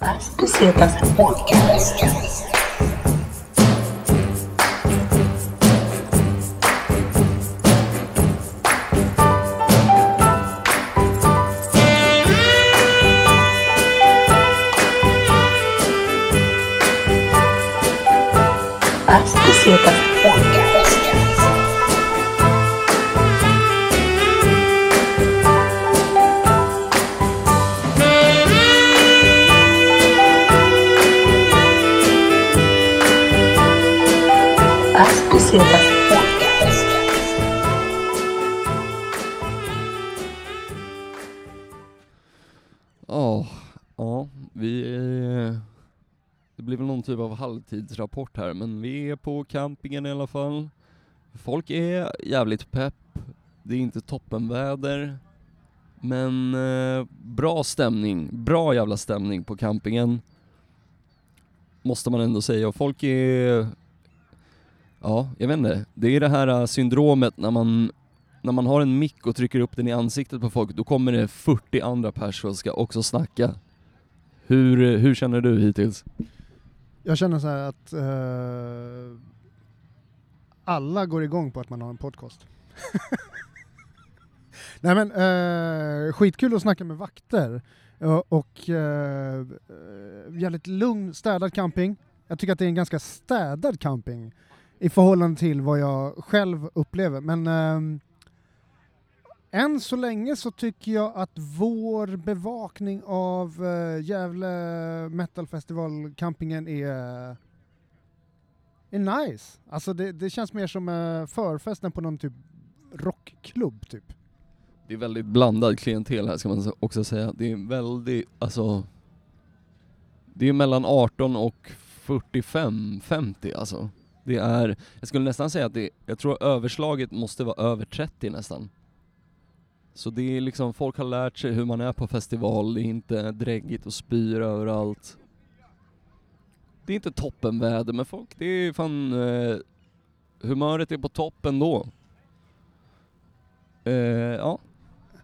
Bucetas Podcast. Halvtidsrapport här, men vi är på campingen i alla fall. Folk är jävligt pepp. Det är inte toppenväder. Men eh, bra stämning, bra jävla stämning på campingen. Måste man ändå säga. Och folk är... Ja, jag vet inte. Det är det här eh, syndromet när man när man har en mick och trycker upp den i ansiktet på folk, då kommer det 40 andra personer som ska också snacka. Hur, hur känner du hittills? Jag känner så här att uh, alla går igång på att man har en podcast. Nej men uh, skitkul att snacka med vakter eh, och, och uh, jävligt lugn, städad camping. Jag tycker att det är en ganska städad camping i förhållande till vad jag själv upplever. Men ehm, än så länge så tycker jag att vår bevakning av uh, Gävle Metal Festival campingen är, är nice. Alltså det, det känns mer som eh, uh, förfesten på någon typ rockklubb typ. Det är väldigt blandad klientel här ska man också säga. Det är väldigt, alltså... Det är mellan 18 och 45, 50 alltså. Det är, jag skulle nästan säga att det, jag tror överslaget måste vara över 30 nästan. Så det är liksom, folk har lärt sig hur man är på festival, det är inte dräggigt och spyr överallt. Det är inte toppenväder, men folk, det är fan... Eh, humöret är på toppen då. Eh, ja,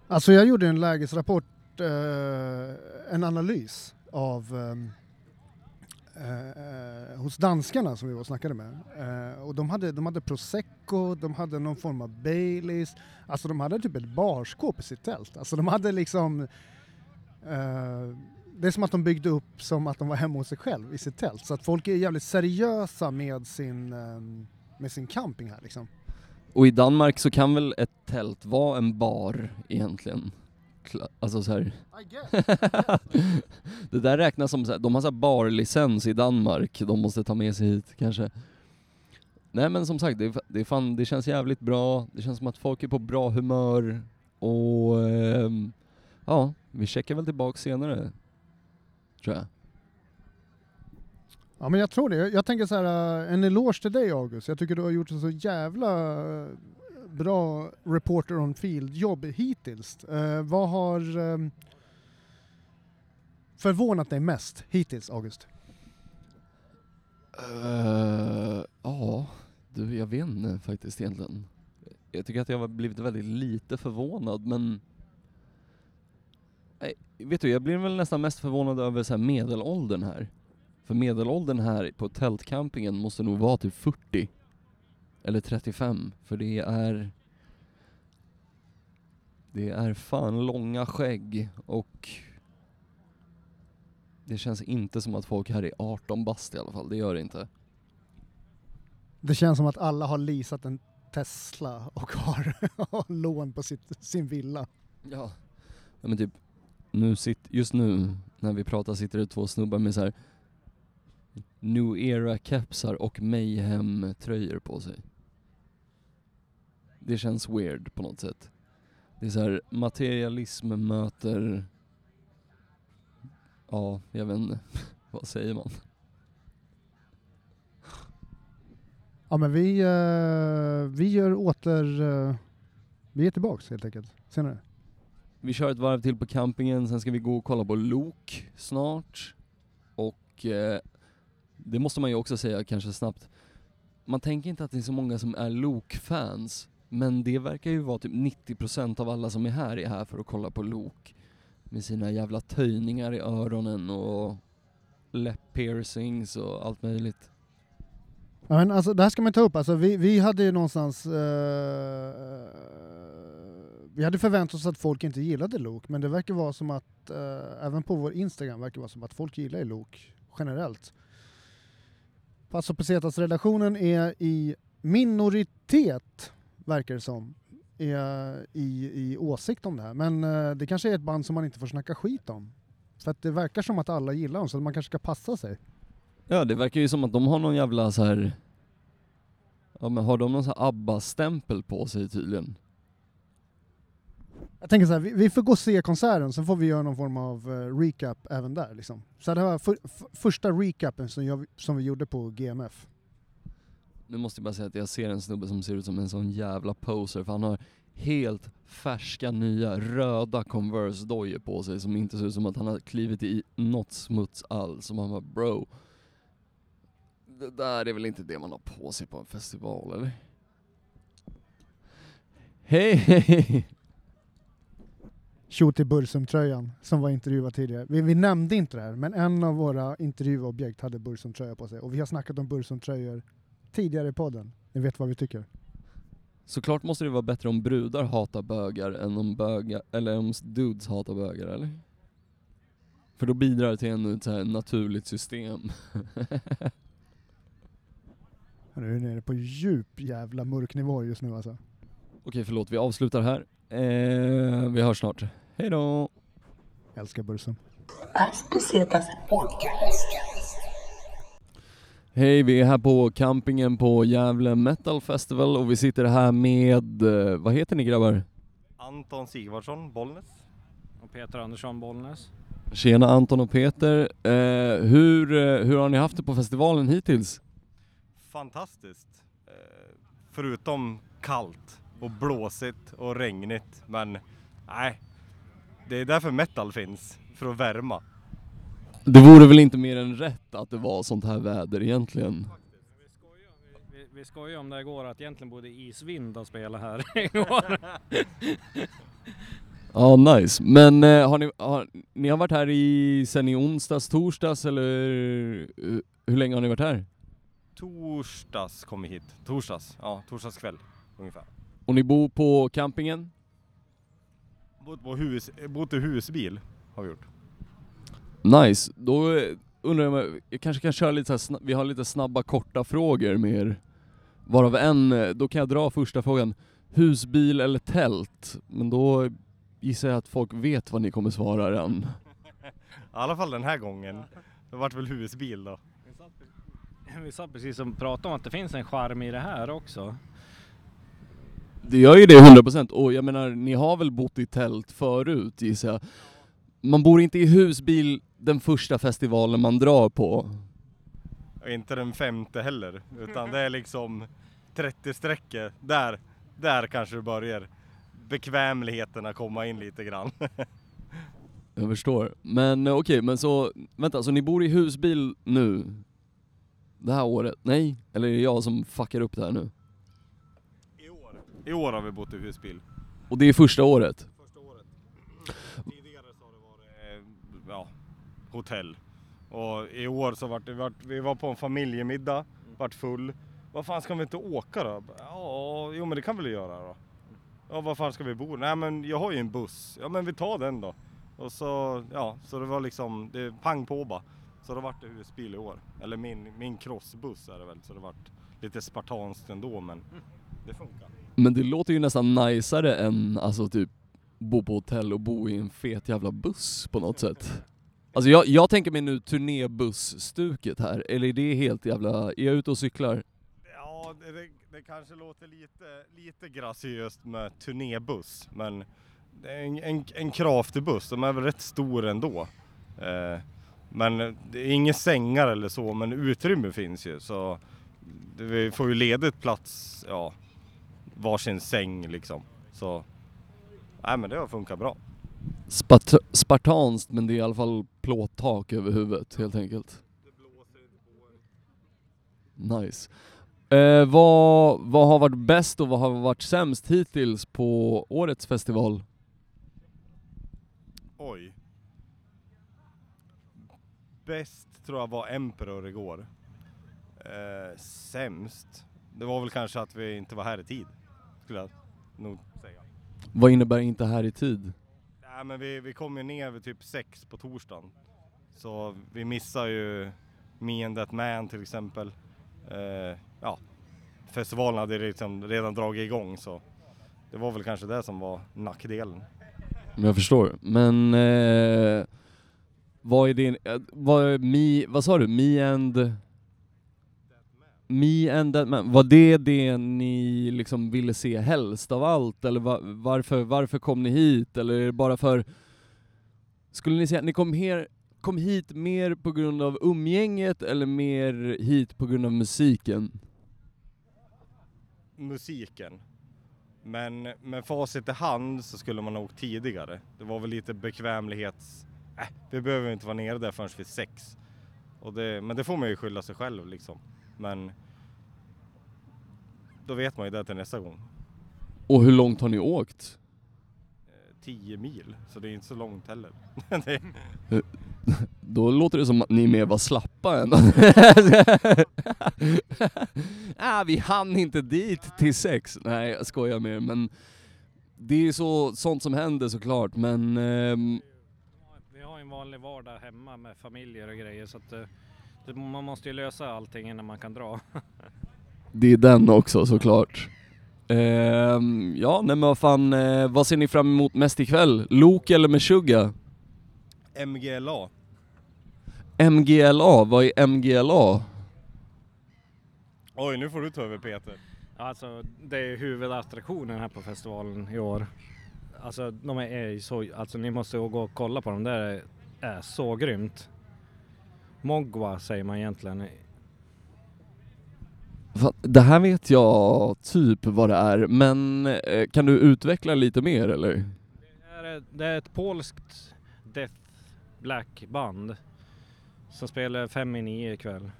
Alltså jag gjorde en lägesrapport, eh, en analys av ehm, Eh, eh, hos danskarna som vi var och snackade med. Eh, och de hade, de hade prosecco, de hade någon form av Baileys, alltså de hade typ ett barskåp i sitt tält. Alltså de hade liksom eh, det är som att de byggde upp som att de var hemma hos sig själv i sitt tält. Så att folk är jävligt seriösa med sin, eh, med sin camping här liksom. Och i Danmark så kan väl ett tält vara en bar egentligen? Alltså så här. Det där räknas som så här, de har så här barlicens i Danmark, de måste ta med sig hit kanske. Nej men som sagt, det, det, fan, det känns jävligt bra, det känns som att folk är på bra humör och ehm, ja, vi checkar väl tillbaka senare. Tror jag. Ja men jag tror det. Jag, jag tänker så här, eh, en eloge till dig August. Jag tycker du har gjort en så jävla eh, bra reporter on field-jobb hittills. Eh, vad har eh, förvånat dig mest hittills August? Uh, ja, du jag vet inte faktiskt egentligen. Jag tycker att jag har blivit väldigt lite förvånad men Nej, vet du, jag blir väl nästan mest förvånad över så här medelåldern här. För medelåldern här på tältcampingen måste nog vara typ 40. Eller 35, för det är... Det är fan långa skägg och... Det känns inte som att folk här är 18 bast i alla fall, det gör det inte. Det känns som att alla har leasat en Tesla och har, har lån på sitt, sin villa. Ja. ja men typ, nu sit, just nu när vi pratar sitter det två snubbar med så här New Era kepsar och Mayhem tröjor på sig. Det känns weird på något sätt. Det är så här materialism möter, ja, jag vet inte, vad säger man? Ja men vi, eh, vi gör åter... eh, vi är tillbaks helt enkelt senare. Vi kör ett varv till på campingen, sen ska vi gå och kolla på lok snart. Och eh, det måste man ju också säga kanske snabbt. Man tänker inte att det är så många som är lokfans, men det verkar ju vara typ 90% av alla som är här är här för att kolla på lok. Med sina jävla töjningar i öronen och läpp-piercings och allt möjligt. Ja, men alltså, det här ska man ta upp, alltså, vi, vi hade ju någonstans... Uh, vi hade förväntat oss att folk inte gillade Lok, men det verkar vara som att, Uh, även på vår Instagram, verkar vara som att folk gillar ju Lok generellt. Alltså, Passo Pesetas-redaktionen är i minoritet, verkar det som, är i, i åsikt om det här. Men eh, det kanske är ett band som man inte får snacka skit om. För att det verkar som att alla gillar dem, så man kanske ska passa sig. Ja, det verkar ju som att de har någon jävla så här. Ja men har de någon sån här ABBA-stämpel på sig tydligen? Jag tänker så här, vi, vi får gå och se konserten, så får vi göra någon form av eh, recap även där. Liksom. Så det här var för, för, första recapen som, jag, som vi gjorde på GMF. Nu måste jag bara säga att jag ser en snubbe som ser ut som en sån jävla poser, för han har helt färska nya röda Converse-dojor på sig som inte ser ut som att han har klivit i något smuts alls. Som han bara bro, det där är väl inte det man har på sig på en festival eller? Hej hej! Tjo till Bursum-tröjan som var intervjuad tidigare. Vi, vi nämnde inte det här, men en av våra intervjuobjekt hade Bursum-tröja på sig. Och vi har snackat om Bursum-tröjor tidigare i podden. Ni vet vad vi tycker. Såklart måste det vara bättre om brudar hatar bögar än om bögar, eller om dudes hatar bögar eller? För då bidrar det till ännu ett så här naturligt system. Nu är vi nere på djup jävla mörk nivå just nu alltså. Okej förlåt, vi avslutar här. Eh, vi hörs snart. Hej då! Jag älskar Bursum. Pesetas Podcast. Hej, vi är här på campingen på Gävle Metal Festival och vi sitter här med, eh, vad heter ni grabbar? Anton Sigvardsson, Bollnäs. Och Peter Andersson Bollnäs. Tjena Anton och Peter. Eh, hur, eh, hur har ni haft det på festivalen hittills? Fantastiskt. Eh, förutom kallt och blåsigt och regnigt. Men nej, det är därför metal finns. För att värma. Det vore väl inte mer än rätt att det var sånt här väder egentligen? Vi, vi skojar om det igår att egentligen borde Isvind ha spelat här igår. Ja, nice. Men eh, har ni, har, ni har varit här i, sen i onsdags, torsdags eller eh, hur länge har ni varit här? Torsdags kom vi hit. Torsdags, ja torsdagskväll ungefär. Och ni bor på campingen? Bott på hus, bott i husbil har vi gjort. Nice. Då eh, undrar jag, om jag kanske kan köra lite så här, vi har lite snabba korta frågor med er. Varav en, eh, då kan jag dra första frågan. Husbil eller tält? Men då gissar jag att folk vet vad ni kommer svara redan. I alla fall den här gången. Det vart väl husbil då. Vi satt precis och pratade om att det finns en charm i det här också. Det gör ju det 100% och jag menar, ni har väl bott i tält förut gissar jag? Man bor inte i husbil den första festivalen man drar på. Och inte den femte heller. Utan det är liksom 30 sträckor. Där, där kanske det börjar bekvämligheterna komma in lite grann. Jag förstår. Men eh, okej, men så, vänta, så ni bor i husbil nu? Det här året? Nej? Eller är det jag som fuckar upp det här nu? I år. I år har vi bott i husbil. Och det är första året? Första året. Tidigare så har det varit eh, ja, hotell. Och i år så vart det, vart, vi var på en familjemiddag, vart full. Vad fan ska vi inte åka då? Ja, jo men det kan vi väl göra då. Ja, var fan ska vi bo? Nej men jag har ju en buss. Ja men vi tar den då. Och så, ja, så det var liksom, det är pang på bara. Så det vart det husbil i år. Eller min, min crossbuss är det väl, så det vart lite spartanskt ändå men det funkar. Men det låter ju nästan najsare än alltså typ bo på hotell och bo i en fet jävla buss på något sätt. Alltså jag, jag tänker mig nu turnébuss-stuket här, eller är det helt jävla, är jag ute och cyklar? Ja, det, det, det kanske låter lite, lite graciöst med turnébuss, men det är en, en, en kraftbuss, de är väl rätt stor ändå. Eh, men det är inga sängar eller så, men utrymme finns ju så det, vi får ju ledigt plats, ja, varsin säng liksom. Så, nej men det har funkat bra. Spat spartanskt, men det är i alla fall plåttak över huvudet helt enkelt. Nice. Eh, vad, vad har varit bäst och vad har varit sämst hittills på årets festival? Oj. bäst tror jag var Emperor igår. Eh, sämst, det var väl kanske att vi inte var här i tid. Skulle jag nog säga. Vad innebär inte här i tid? Nej men vi, vi kom ju ner vid typ sex på torsdagen. Så vi missar ju Me and That Man till exempel. Eh, ja, festivalen hade liksom redan dragit igång så det var väl kanske det som var nackdelen. Jag förstår, men eh, vad är din, eh, vad är me, vad sa du, me and Me and that man, var det det ni liksom ville se helst av allt? Eller va, varför, varför kom ni hit? Eller är det bara för... Skulle ni säga att ni kom, her, kom hit mer på grund av umgänget eller mer hit på grund av musiken? Musiken. Men med facit i hand så skulle man ha åkt tidigare. Det var väl lite bekvämlighets... Äh, vi behöver inte vara nere där förrän vid sex. Och det, men det får man ju skylla sig själv liksom. Men då vet man ju det till nästa gång. Och hur långt har ni åkt? Eh, 10 mil, så det är inte så långt heller. Då låter det som att ni mer var slappa än ah, vi hann inte dit till sex. Nej, jag skojar med er, men det är så, sånt som händer såklart, men ehm, Vi har en vanlig vardag hemma med familjer och grejer så att eh, man måste ju lösa allting innan man kan dra. det är den också såklart. Ehm, ja, nej men vad fan, eh, vad ser ni fram emot mest ikväll? Lok eller Meshuggah? MGLA. MGLA, vad är MGLA? Oj, nu får du ta över Peter. Alltså det är huvudattraktionen här på festivalen i år. Alltså de är så, alltså ni måste gå och kolla på dem, det är, är så grymt. Mogwa säger man egentligen. Fan, Det här vet jag typ vad det är, men eh, kan du utveckla lite mer eller? Det är, det är ett polskt death black band som spelar fem i nio ikväll.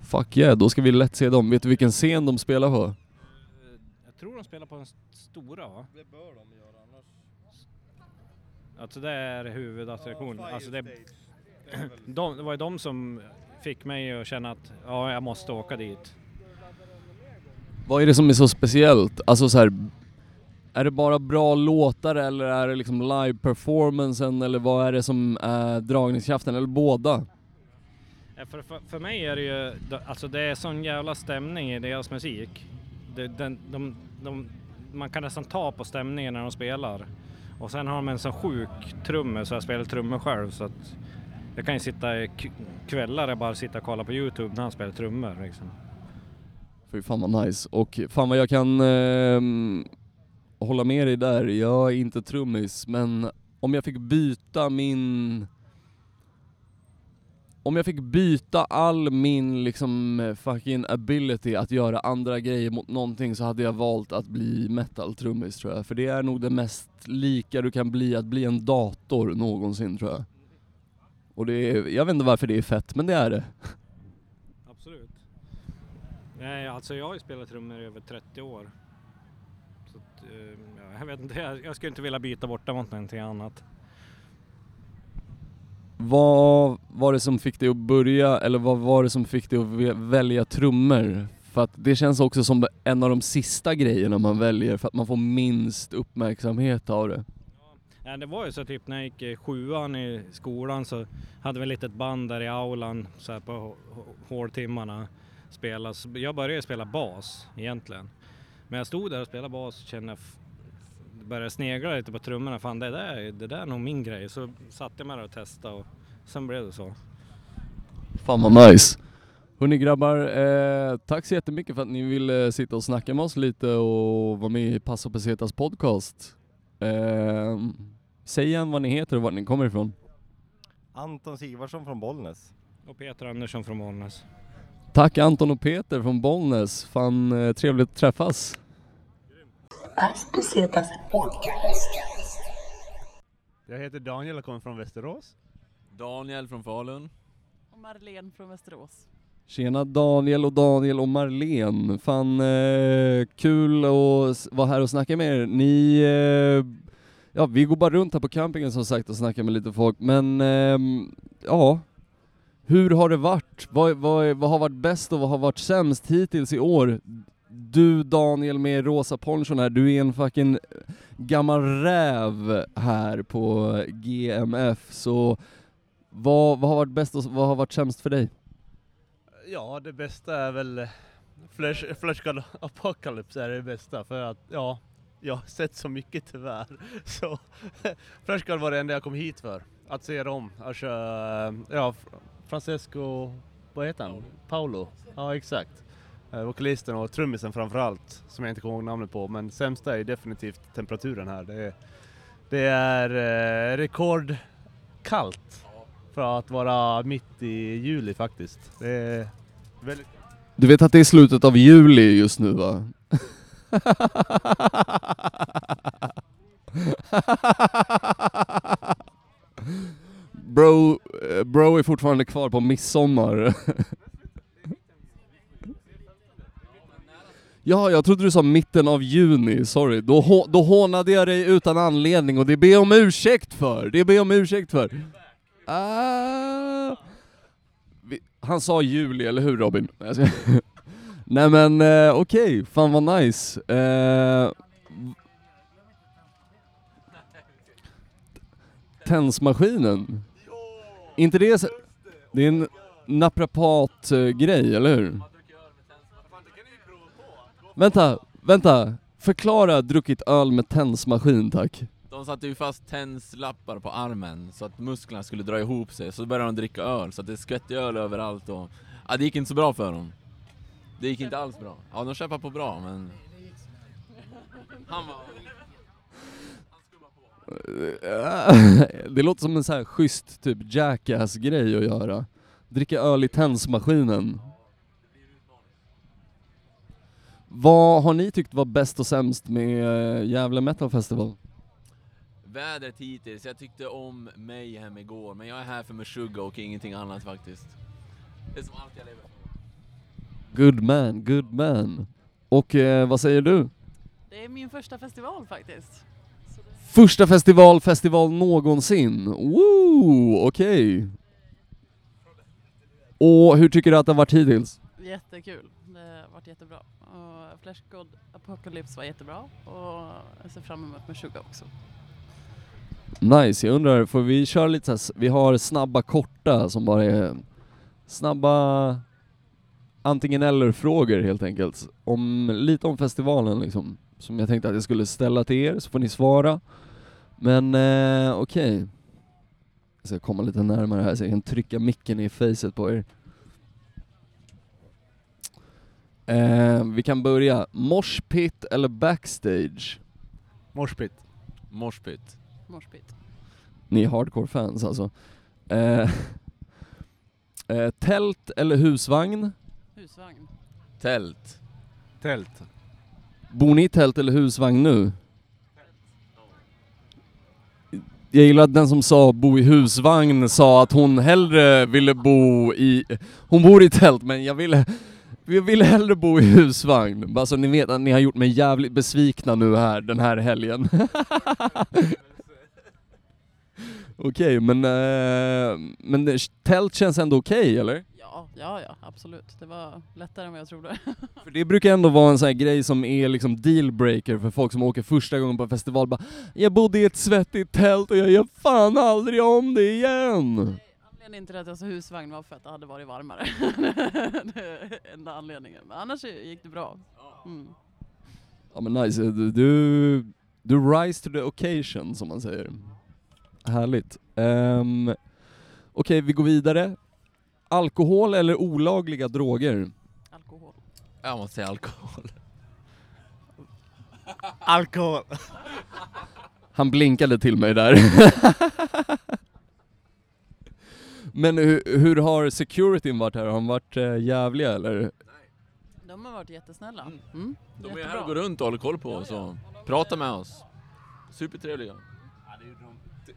Fuck yeah, då ska vi lätt se dem. Vet du vilken scen de spelar på? Jag tror de spelar på den stora va? Det bör de göra annars. Alltså det är huvudattraktionen. Alltså det, de, det var ju de som fick mig att känna att ja, jag måste åka dit. Vad är det som är så speciellt? Alltså så här, är det bara bra låtar eller är det liksom live-performancen eller vad är det som är dragningskraften eller båda? För, för, för mig är det ju, alltså det är sån jävla stämning i deras musik. Det, den, de, de, man kan nästan ta på stämningen när de spelar. Och sen har de en sån sjuk trummor så jag spelar trummor själv så att jag kan ju sitta i kvällar och bara sitta och kolla på Youtube när han spelar trummor liksom. Fy fan vad nice. Och fan vad jag kan eh, hålla med dig där. Jag är inte trummis, men om jag fick byta min... Om jag fick byta all min liksom fucking ability att göra andra grejer mot någonting så hade jag valt att bli metal-trummis tror jag. För det är nog det mest lika du kan bli att bli en dator någonsin tror jag. Och det är, jag vet inte varför det är fett, men det är det. Absolut. Nej, alltså jag har ju spelat trummor i över 30 år. Så att, eh, ja, jag vet inte, jag, jag skulle inte vilja byta bort det mot någonting annat. Vad var det som fick dig att börja, eller vad var det som fick dig att välja trummor? För att det känns också som en av de sista grejerna man väljer för att man får minst uppmärksamhet av det. Ja, det var ju så typ när jag gick i sjuan i skolan så hade vi ett litet band där i aulan så här på hå- hå- håltimmarna spelas. Jag började spela bas egentligen. Men jag stod där och spelade bas och kände började snegla lite på trummorna. Fan det där, det där är nog min grej. Så satte jag mig där och testade och sen blev det så. Fan vad nice! Hörni grabbar, eh, tack så jättemycket för att ni ville sitta och snacka med oss lite och vara med i Passo Pesetas podcast. Eh, säg igen vad ni heter och var ni kommer ifrån. Anton Sivarsson från Bollnäs. Och Peter Andersson från Bollnäs. Tack Anton och Peter från Bollnäs, fan eh, trevligt att träffas. Jag heter Daniel och kommer från Västerås. Daniel från Falun. Och Marlene från Västerås. Tjena Daniel och Daniel och Marlene. Fan eh, kul att vara här och snacka med er. Ni, eh, ja, vi går bara runt här på campingen som sagt och snackar med lite folk, men ehm, ja, hur har det varit? Vad, vad, vad har varit bäst och vad har varit sämst hittills i år? Du Daniel med rosa ponchon här, du är en fucking gammal räv här på GMF, så vad, vad har varit bäst och vad har varit sämst för dig? Ja, det bästa är väl Flash, Flash God Apocalypse är det bästa för att ja, jag har sett så mycket tyvärr. Så Flash God var det enda jag kom hit för. Att se dem. Alltså, ja, Francesco, vad heter han? Paolo? Ja, exakt. Eh, Vokalisten och trummisen framförallt, som jag inte kommer ihåg namnet på. Men sämsta är definitivt temperaturen här. Det är, det är eh, rekordkallt för att vara mitt i juli faktiskt. Det är väldigt Du vet att det är slutet av juli just nu va? Bro, eh, bro är fortfarande kvar på midsommar. Ja, jag trodde du sa mitten av juni, sorry. Då, hå- då hånade jag dig utan anledning och det ber jag om ursäkt för. Det ber jag om ursäkt för. Ah. Vi, han sa juli, eller hur Robin? Nej, men eh, okej, fan vad nice. Eh, Tensmaskinen? Inte det Det är en naprapat-grej, eller hur? Vänta, vänta. Förklara druckit öl med tensmaskin tack. De satte ju fast tenslappar på armen så att musklerna skulle dra ihop sig, så började de dricka öl, så att det skvätte öl överallt och... Ja, det gick inte så bra för dem. Det gick inte alls bra. Ja, de kämpade på bra, men... Han var... Det låter som en så här schysst typ jackass-grej att göra. Dricka öl i tändsmaskinen. Vad har ni tyckt var bäst och sämst med eh, Gävle Metal Festival? Vädret hittills, jag tyckte om Mayhem igår, men jag är här för Meshuggah och ingenting annat faktiskt. Det är som allt jag lever. Good man, good man. Och eh, vad säger du? Det är min första festival faktiskt. Det Första festival, festival någonsin. Woo, okej. Och hur tycker du att det har varit hittills? jättekul. Det har varit jättebra. Och Flash God Apocalypse var jättebra. Och jag ser fram emot med Sugar också. Nice, jag undrar, får vi köra lite så här, vi har snabba korta som bara är snabba antingen eller frågor helt enkelt. Om, lite om festivalen liksom, som jag tänkte att jag skulle ställa till er, så får ni svara. Men eh, okej. Jag ska komma lite närmare här så jag kan trycka micken i facet på er. Eh, vi kan börja. Moshpit eller backstage? Morspit. Morspit. Morspit. Ni är hardcore-fans alltså. Eh, eh, tält eller husvagn? Husvagn. Tält. Tält. Bor ni i tält eller husvagn nu? Jag gillar att den som sa bo i husvagn sa att hon hellre ville bo i... Hon bor i tält men jag ville... Jag ville hellre bo i husvagn. Bara så ni vet att ni har gjort mig jävligt besvikna nu här den här helgen. Okej, men... Eh, men tält känns ändå okej, eller? Ja, ja, ja, absolut. Det var lättare än vad jag trodde. För det brukar ändå vara en sån här grej som är liksom dealbreaker för folk som åker första gången på festival bara Jag bodde i ett svettigt tält och jag gör fan aldrig om det igen! Anledningen till att jag sa husvagn var för att det hade varit varmare. det är enda anledningen. Men annars gick det bra. Mm. Ja men nice, du, du, du rise to the occasion som man säger. Härligt. Um, Okej, vi går vidare. Alkohol eller olagliga droger? Alkohol. Jag måste säga alkohol. Alkohol. Han blinkade till mig där. Men hur, hur har securityn varit här? Har de varit äh, jävliga eller? De har varit jättesnälla. Mm. De är Jättebra. här och går runt och håller koll på oss och pratar med oss. Supertrevliga.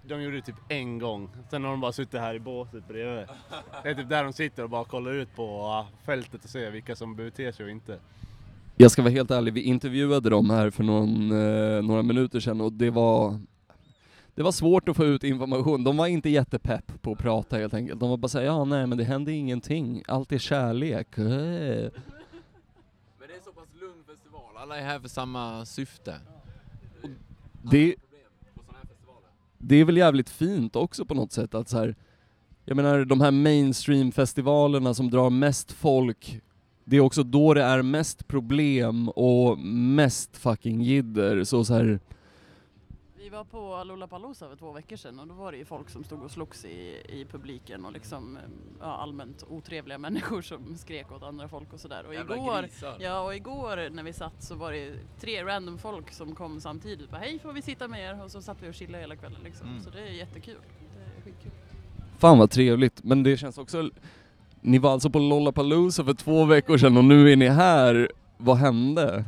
De gjorde det typ en gång, sen har de bara suttit här i båset bredvid. Det är typ där de sitter och bara kollar ut på uh, fältet och ser vilka som beter sig och inte. Jag ska vara helt ärlig, vi intervjuade dem här för någon, eh, några minuter sedan och det var det var svårt att få ut information. De var inte jättepepp på att prata helt enkelt. De var bara såhär, ja nej men det hände ingenting, allt är kärlek. Äh. Men det är så pass lugn festival, alla är här för samma syfte. Det, det är väl jävligt fint också på något sätt att så här, jag menar de här mainstream-festivalerna som drar mest folk, det är också då det är mest problem och mest fucking jidder, så så här, var på Lollapalooza för två veckor sedan och då var det ju folk som stod och slogs i, i publiken och liksom ja, allmänt otrevliga människor som skrek åt andra folk och sådär. Och Jävla igår, grisar. ja, och igår när vi satt så var det tre random folk som kom samtidigt. Bara, Hej får vi sitta med er? Och så satt vi och chillade hela kvällen liksom. Mm. Så det är jättekul. Det är skitkul. fan vad trevligt, men det känns också, ni var alltså på Lollapalooza för två veckor sedan och nu är ni här, vad hände?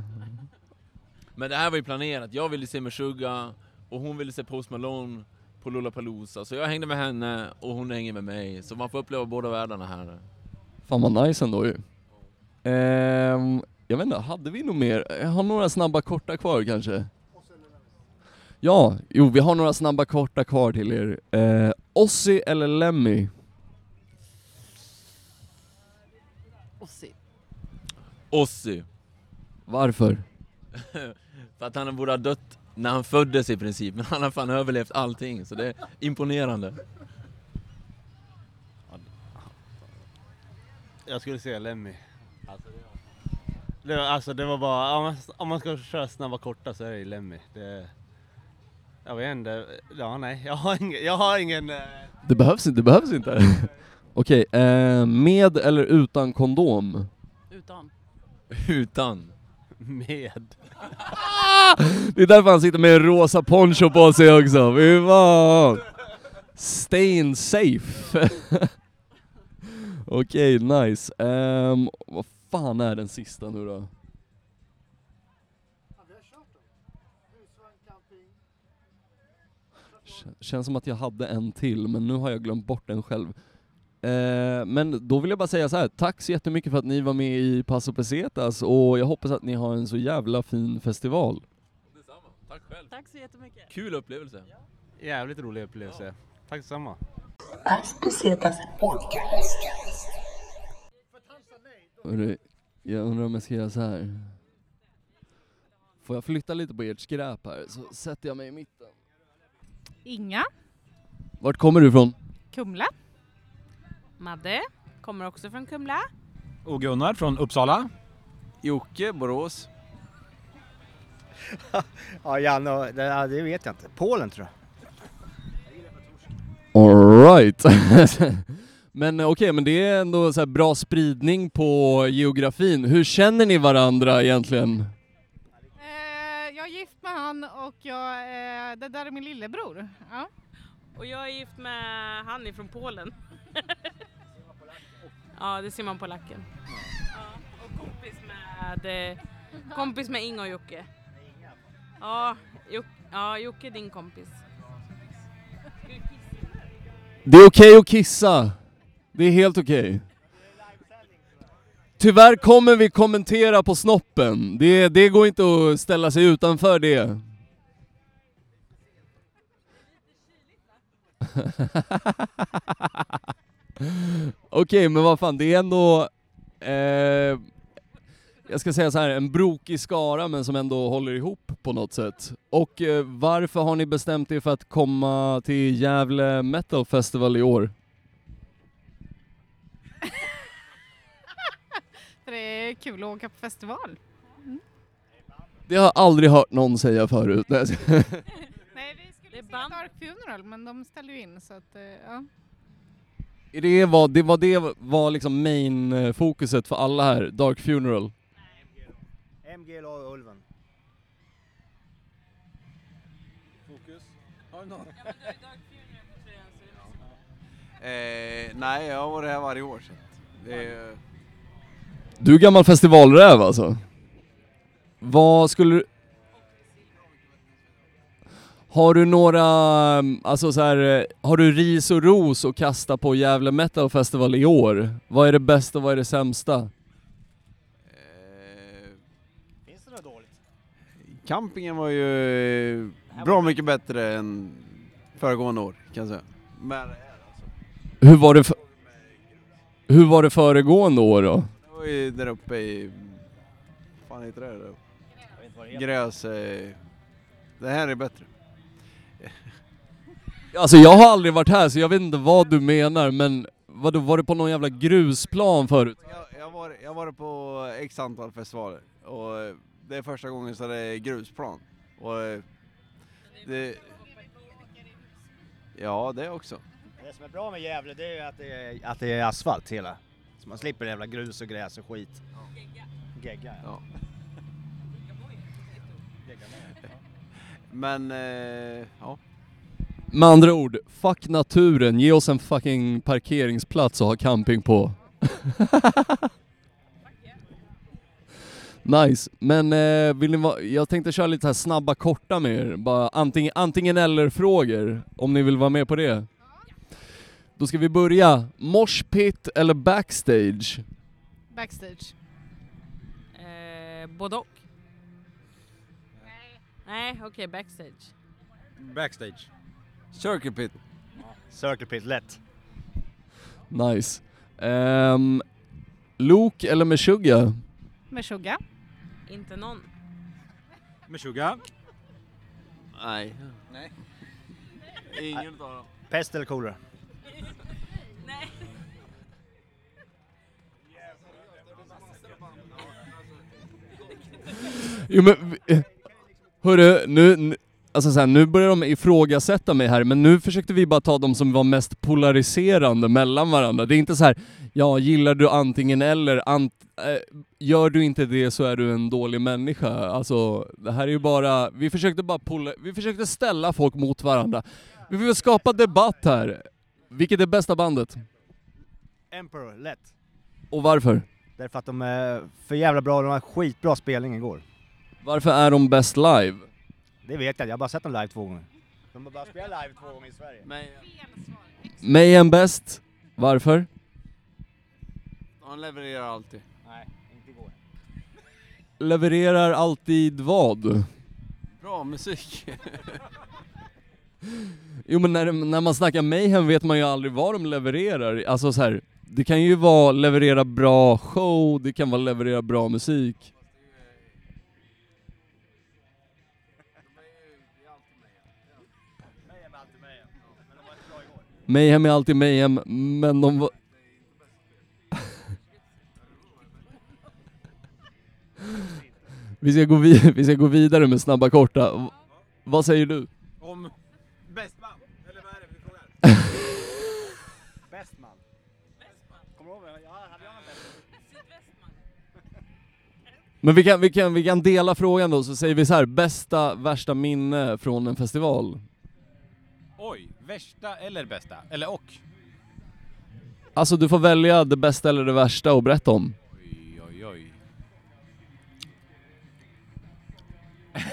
Men det här var ju planerat, jag ville se Meshuggah och hon ville se Post Malone på Lollapalooza. Så jag hängde med henne och hon hänger med mig. Så man får uppleva båda världarna här. Fan vad nice ändå ju. Ehm, jag vet inte, hade vi nog mer? Jag har några snabba korta kvar kanske? Ja, jo vi har några snabba korta kvar till er. Eh, Ossi eller Lemmy? Ossi. Ossi. Varför? För att han borde ha dött när han föddes i princip, men han har fan överlevt allting. Så det är imponerande. Jag skulle säga Lemmy. Alltså det var, alltså det var bara, om man, om man ska köra snabba korta så är det ju Lemmy. Det, jag vet inte, ja nej, jag har ingen, jag har ingen eh, Det behövs inte, det behövs inte. Okej, eh, med eller utan kondom? Utan. Utan. med. Det är därför han sitter med en rosa poncho på sig också, fy fan! Staying safe. Okej, nice. Ehm, vad fan är den sista nu då? Känns som att jag hade en till, men nu har jag glömt bort den själv. Eh, men då vill jag bara säga så här. tack så jättemycket för att ni var med i Paso Pesetas och jag hoppas att ni har en så jävla fin festival. Detsamma. Tack själv. Tack så jättemycket. Kul upplevelse. Jävligt rolig upplevelse. Tack detsamma. As Pesetas Podcast. Jag undrar om jag ska göra så här. Får jag flytta lite på ert skräp här, så sätter jag mig i mitten. Inga, Vart kommer du ifrån? Kumla. Madde kommer också från Kumla. Och Gunnar från Uppsala. Jocke, Borås. Ja, Janne, det, det vet jag inte. Polen tror jag. Alright. men eh, okej, men det är ändå så här bra spridning på geografin. Hur känner ni varandra egentligen? Eh, jag är gift med han och jag, eh, det där är min lillebror. Ja. Och jag är gift med han från Polen. ja, det ser man på lacken. Ja, och kompis med, eh, kompis med Inga och Jocke. Ja, Jocke, ja, Jocke är din kompis. Det är okej att kissa. Det är helt okej. Tyvärr kommer vi kommentera på snoppen. Det, det går inte att ställa sig utanför det. Okej, men vad fan, det är ändå... Eh, jag ska säga så här, en brokig skara men som ändå håller ihop på något sätt. Och eh, varför har ni bestämt er för att komma till Gävle Metal Festival i år? För det är kul att åka på festival. Det har jag aldrig hört någon säga förut. Nej, vi skulle se Dark Funeral men de ställde ju in så att, eh, ja. Det vad det var, det var liksom main eh, fokuset för alla här, Dark Funeral? MGLA och Ulven. Fokus? Har du någon? Eh, nej, jag har varit här varje år. Så det är, Du är gammal festivalräv alltså? Vad skulle du... Har du några, alltså så här, eh, har du ris och ros att kasta på Gävle Metal Festival i år? Vad är det bästa och vad är det sämsta? eh, Finns det något dåligt? campingen var ju bra mycket bättre än föregående år kan jag säga. Men Hur var det, för, hur var det föregående år då? det var ju där uppe i... Vad fan heter det då? Gräs... Eh, det här är bättre. Alltså jag har aldrig varit här så jag vet inte vad du menar men vadå, var du på någon jävla grusplan förut? Jag, jag, var, jag var på x antal festivaler och det är första gången så det är grusplan. Och eh, det... Ja, det också. Det som är bra med Gävle det är ju att det är, att det är asfalt hela. Så man slipper jävla grus och gräs och skit. Gegga. Ja. Men, eh, ja. Med andra ord, fuck naturen, ge oss en fucking parkeringsplats att ha camping på. nice, men eh, vill ni va- jag tänkte köra lite här snabba korta med er, bara antingen, antingen eller frågor, om ni vill vara med på det. Då ska vi börja, moshpit eller backstage? Backstage. Eh, både och. Nej, okej, backstage. Backstage. Circle pit. Circle pit, lätt. Nice. Um, Luke eller Meshuggah? Meshuggah. Inte någon. Meshuggah. Nej. Nej. Ingen utav dem. Pest eller kolera? Nej. Jo men, hörru, nu, alltså så här, nu börjar de ifrågasätta mig här, men nu försökte vi bara ta de som var mest polariserande mellan varandra. Det är inte så här, ja, gillar du antingen eller, ant, eh, gör du inte det så är du en dålig människa. Alltså, det här är ju bara, vi försökte bara pola, vi försökte ställa folk mot varandra. Vi vill skapa debatt här. Vilket är bästa bandet? Emperor, lätt. Och varför? Därför att de är för jävla bra, de har skitbra spelning igår. Varför är de bäst live? Det vet jag, jag har bara sett dem live två gånger. De har bara spelat live två gånger i Sverige. Mayhem bäst? Varför? De levererar alltid. Nej, inte igår. Levererar alltid vad? Bra musik. Jo men när, när man snackar Mayhem vet man ju aldrig vad de levererar. Alltså så här, det kan ju vara leverera bra show, det kan vara leverera bra musik. Mayhem är alltid Mayhem, men de var... vi, ska gå vid- vi ska gå vidare med snabba korta. V- vad säger du? Om bäst band? Eller vad är det vi frågar? Bäst man. Kommer du ihåg? Ja, hade jag bäst? Men vi kan, vi, kan, vi kan dela frågan då, så säger vi så här: bästa, värsta minne från en festival? Oj, värsta eller bästa? Eller och? Alltså du får välja det bästa eller det värsta och berätta om. Oj, oj, oj.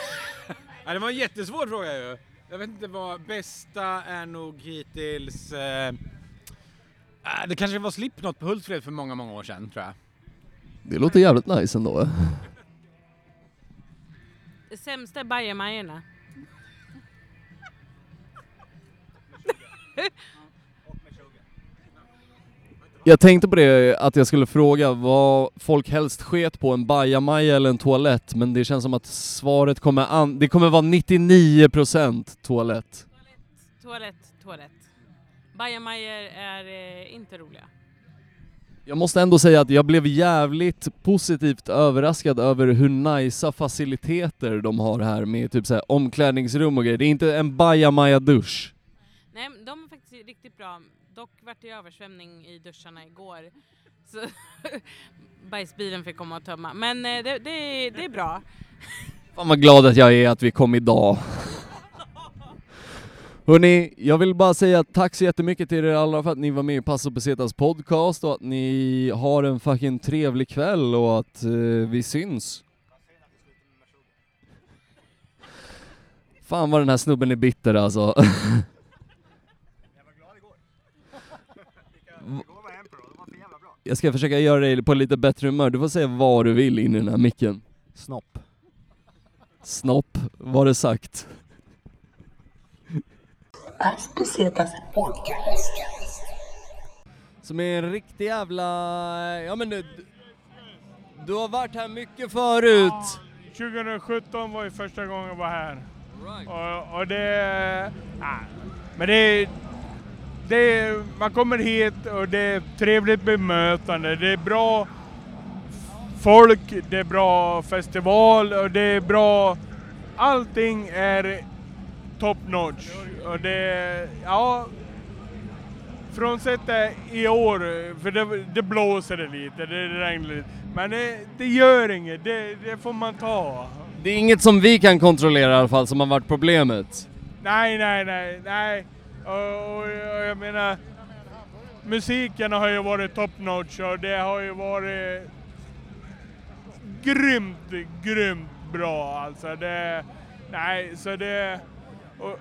ja, det var en jättesvår fråga ju. Jag vet inte vad bästa är nog hittills... Eh, äh, det kanske var Slipknot på Hultsfred för många, många år sedan tror jag. Det låter jävligt nice ändå. Det sämsta är bajamajorna. Jag tänkte på det, att jag skulle fråga vad folk helst sket på, en bajamaja eller en toalett, men det känns som att svaret kommer an- det kommer vara 99% toalett. Toalett, toalett. Bajamajor är eh, inte roliga. Jag måste ändå säga att jag blev jävligt positivt överraskad över hur nicea faciliteter de har här med typ så omklädningsrum och grejer. Det är inte en bajamaja-dusch. Nej, de riktigt bra. Dock vart det översvämning i duscharna igår. Så bajsbilen fick komma och tömma. Men eh, det, det, det är bra. Fan vad glad att jag är att vi kom idag. Hörni, jag vill bara säga tack så jättemycket till er alla för att ni var med i Passo Pesetas podcast och att ni har en fucking trevlig kväll och att eh, vi syns. Fan vad den här snubben är bitter alltså. Jag ska försöka göra dig på lite bättre humör. Du får säga vad du vill in i den här micken. Snopp. Snopp, var det sagt. Som är en riktig jävla, ja men du, du har varit här mycket förut. 2017 var ju första gången jag var här. Och, och det... Ja, men det, det... Man kommer hit och det är trevligt bemötande. Det är bra folk, det är bra festival och det är bra... Allting är top notch. Och det... Ja... Frånsett det i år, för det, det blåser det lite, det regnar lite. Men det, det gör inget, det, det får man ta. Det är inget som vi kan kontrollera i alla fall som har varit problemet. Nej, nej, nej, nej. Och, och, jag menar, musiken har ju varit top notch och det har ju varit grymt, grymt bra alltså. Det, nej, så det... Och,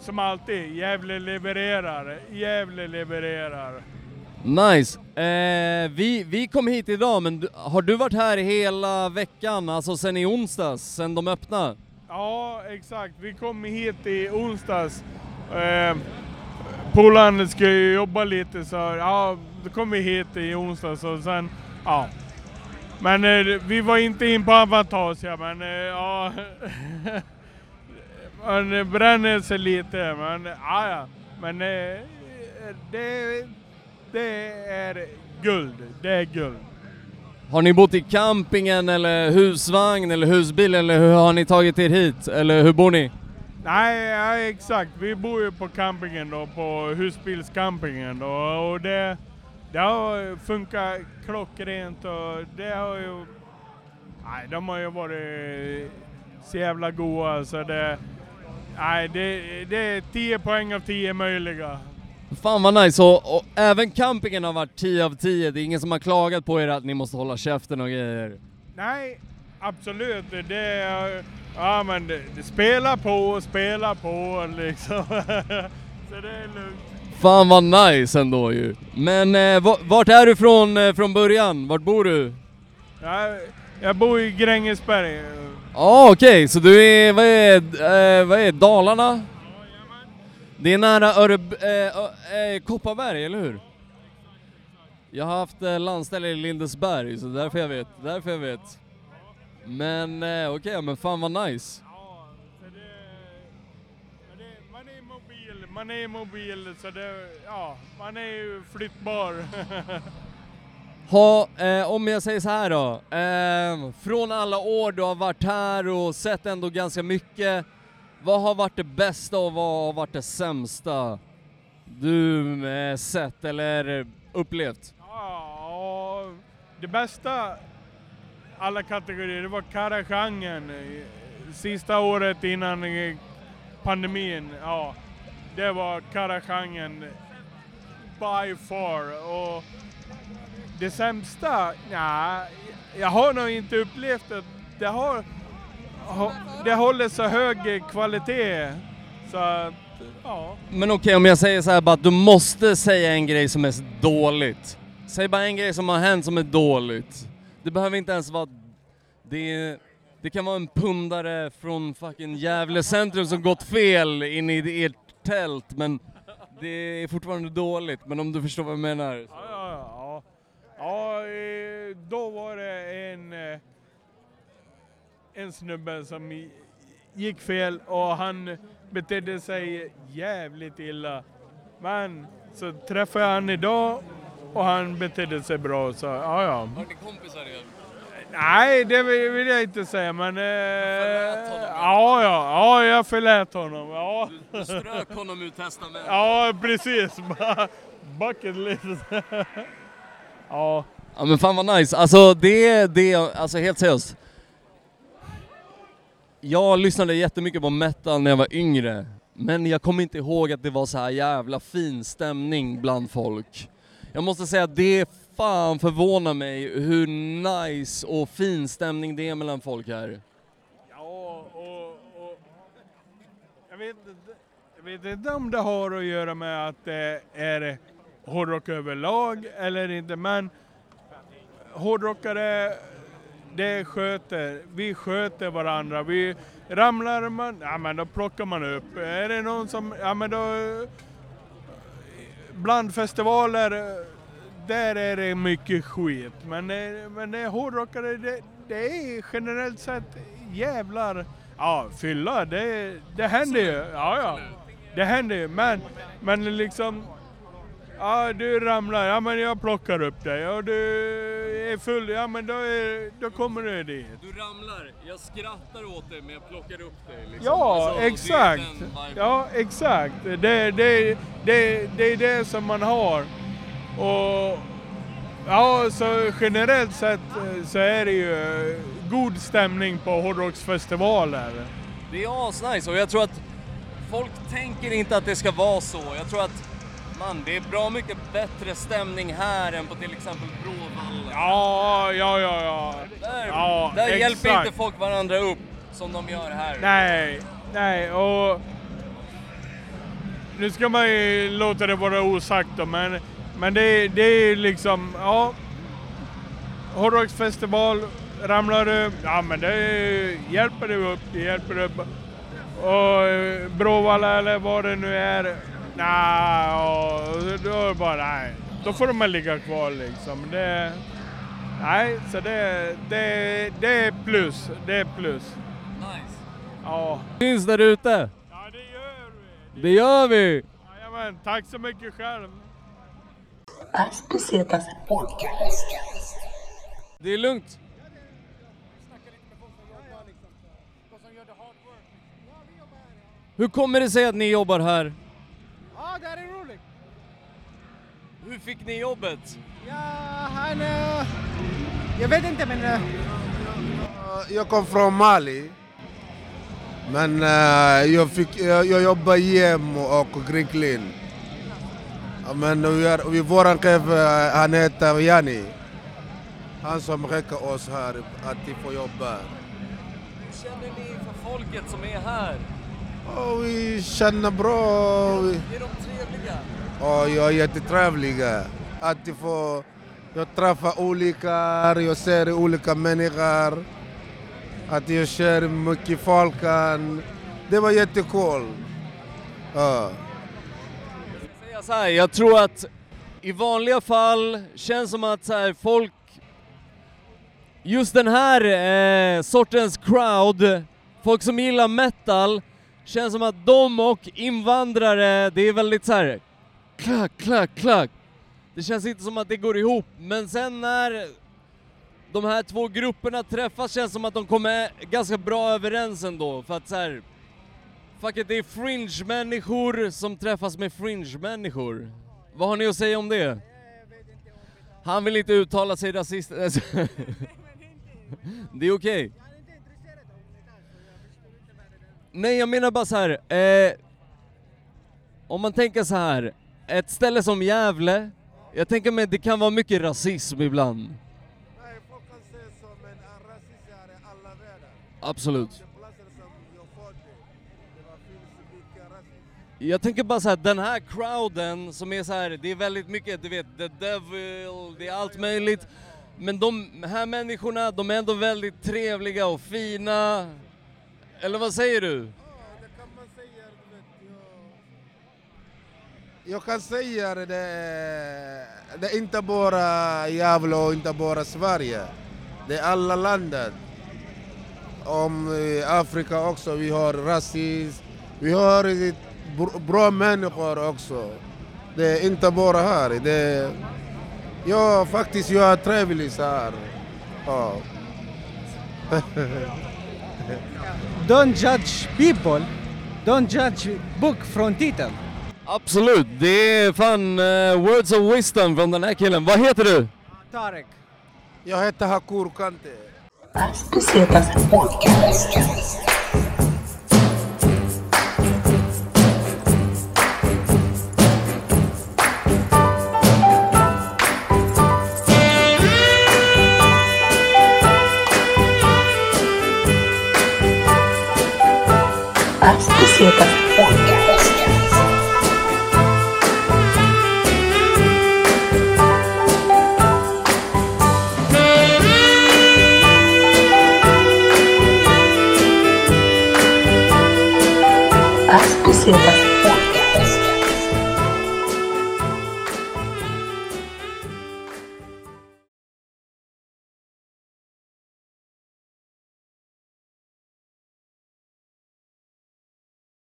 som alltid, Gävle levererar, Gävle levererar. Nice! Eh, vi, vi kom hit idag, men du, har du varit här hela veckan, alltså sen i onsdags, sen de öppnade? Ja, exakt. Vi kom hit i onsdags. Eh, Polaren ska ju jobba lite så ja, då kom vi hit i onsdags och sen, ja. Men eh, vi var inte in på Avantasia men eh, ja. Man bränner sig lite men ja, ja. Men eh, det, det är guld. Det är guld. Har ni bott i campingen eller husvagn eller husbil eller hur har ni tagit er hit? Eller hur bor ni? Nej, ja, exakt. Vi bor ju på campingen då, på husbilscampingen då, och det, det har funkat klockrent och det har ju... Nej, de har ju varit så jävla goa så det... Nej, det, det är 10 poäng av 10 möjliga. Fan vad nice, och, och även campingen har varit 10 av 10, det är ingen som har klagat på er att ni måste hålla käften och grejer. Nej, absolut. Det är... Ja men det, det spelar på, spelar på liksom. så det är lugnt. Fan vad nice ändå ju. Men eh, va- vart är du från eh, från början? Vart bor du? Jag, jag bor i Grängesberg. Ja ah, okej, så du är, vad är, eh, vad är Dalarna? Det är nära Öreb eh, eh, Kopparberg, eller hur? Jag har haft eh, landställe i Lindesberg, så därför jag vet, därför jag vet. Men eh, okej, men fan vad nice. Man är mobil så det, ja, man är ju flyttbar. Ha, eh, om jag säger så här då, eh, från alla år du har varit här och sett ändå ganska mycket, vad har varit det bästa och vad har varit det sämsta du eh, sett eller upplevt? ja, det bästa alla kategorier, det var Karagenren. Eh, sista året innan eh, pandemin, ja. Det var Karagenren by far. Och det sämsta, ja, jag har nog inte upplevt att det har, det håller så hög kvalitet. Så att, ja. Men okej, om jag säger så här bara att du måste säga en grej som är dåligt. Säg bara en grej som har hänt som är dåligt. Det behöver inte ens vara... Det, det kan vara en pundare från fucking Gävle centrum som gått fel in i ert tält, men det är fortfarande dåligt. Men om du förstår vad jag menar. Ja, ja, ja. ja eh, då var det en, eh, en snubbe som gick fel och han betedde sig jävligt illa. Men så träffade jag han idag och han betedde sig bra så ja, ja. Har ni kompisar igen? Nej, det vill jag inte säga men... Eh, ja, ja, ja, jag förlät honom. Ja. Du strök honom ur testamentet. Ja, precis. Bucket list. ja. Ja men fan vad nice, alltså det, det, alltså helt seriöst. Jag lyssnade jättemycket på metal när jag var yngre, men jag kommer inte ihåg att det var så här jävla fin stämning bland folk. Jag måste säga att det fan förvånar mig hur nice och fin stämning det är mellan folk här. Ja, och, och jag, vet, inte- jag vet inte om det har att göra med att det är hårdrock överlag eller inte, men hårdrockare, det sköter, vi sköter varandra. Vi, ramlar man, ja men då plockar man upp. Är det någon som, ja men då... Bland festivaler, eh, där är det mycket skit. Men, eh, men det är hårdrockare, det, det är generellt sett jävlar... Ja, fylla, det, det händer ju. Ja, ja. Det händer ju, men, men liksom... Ja, du ramlar, ja men jag plockar upp dig. Och du är full, ja men då, är, då kommer du dit. Du ramlar, jag skrattar åt dig men jag plockar upp dig. Liksom. Ja, Alltså, det exakt. Ja, exakt. Det, det, det, det är det som man har. Och ja, så generellt sett eh, så är det ju eh, god stämning på hårdrocksfestivaler. Det är asnice och jag tror att folk tänker inte att det ska vara så. Jag tror att man, det är bra mycket bättre stämning här än på till exempel Bråvalla. Ja, ja, ja, ja. Där, ja, där hjälper inte folk varandra upp som de gör här. Nej, nej och... Nu ska man ju låta det vara osagt då, men, men det, det är liksom, ja... Hårdrocksfestival, ramlar du, ja men det hjälper du upp, det hjälper upp. Och Bråvalla eller vad det nu är, nej, och då är det bara nej. Då får de ligga kvar liksom. Det, nej, så det, det, det är plus, det är plus. Nice. Ja. Finns där ute. Ja, det gör vi. Det gör vi. Jajamän, tack så mycket själv. Podcast. Det är lugnt. Hur kommer det sig att ni jobbar här? Ja, det här är roligt. Hur fick ni jobbet? Ja, han... jag vet inte men... eh, Jag kom från Mali. Men eh, jag, fick, jag, jag jobbar i JM och Green Clean. Men vi, är, vi, våran chef eh, han heter Jani. Han som skickar oss här att vi får jobba. Hur känner ni för folket som är här? Och vi känner bra. Vi, Är de trevliga? Och jag är jättetrevlig. Att få jag träffar olika, jag ser olika människor. Att jag ser mycket folk. Det var jättekul. Ja. så här, jag tror att i vanliga fall känns som att så här, folk, just den här eh, sortens crowd, folk som gillar metal, känns som att de och invandrare, det är väldigt så här klack, klack, klack. Det känns inte som att det går ihop, men sen när de här två grupperna träffas känns det som att de kommer ganska bra överens ändå, för att så här, Fuck it, det är fringe-människor som träffas med fringe-människor. Vad har ni att säga om det? Han vill inte uttala sig rasistiskt. det är okej. Nej, jag menar bara så här. Eh, om man tänker så här, ett ställe som Gävle, jag tänker mig det kan vara mycket rasism ibland. Absolut. Jag tänker bara så här, den här crowden som är så här, det är väldigt mycket, du vet, the devil, det är allt möjligt. Men de här människorna, de är ändå väldigt trevliga och fina. Eller vad säger du? Jag kan säga det, det är inte bara Gävle och inte bara Sverige. Det är alla länder. Om eh, Afrika också, vi har rasism. Vi har eh, bra människor också. Det är inte bara här. Det är, ja, faktiskt jag är trevlig så här. Ja. Don't judge people, don't judge book from title. Absolut, det är fan eh, words of wisdom från den här killen. Vad heter du? Tarek. Jag heter Hakur Kante.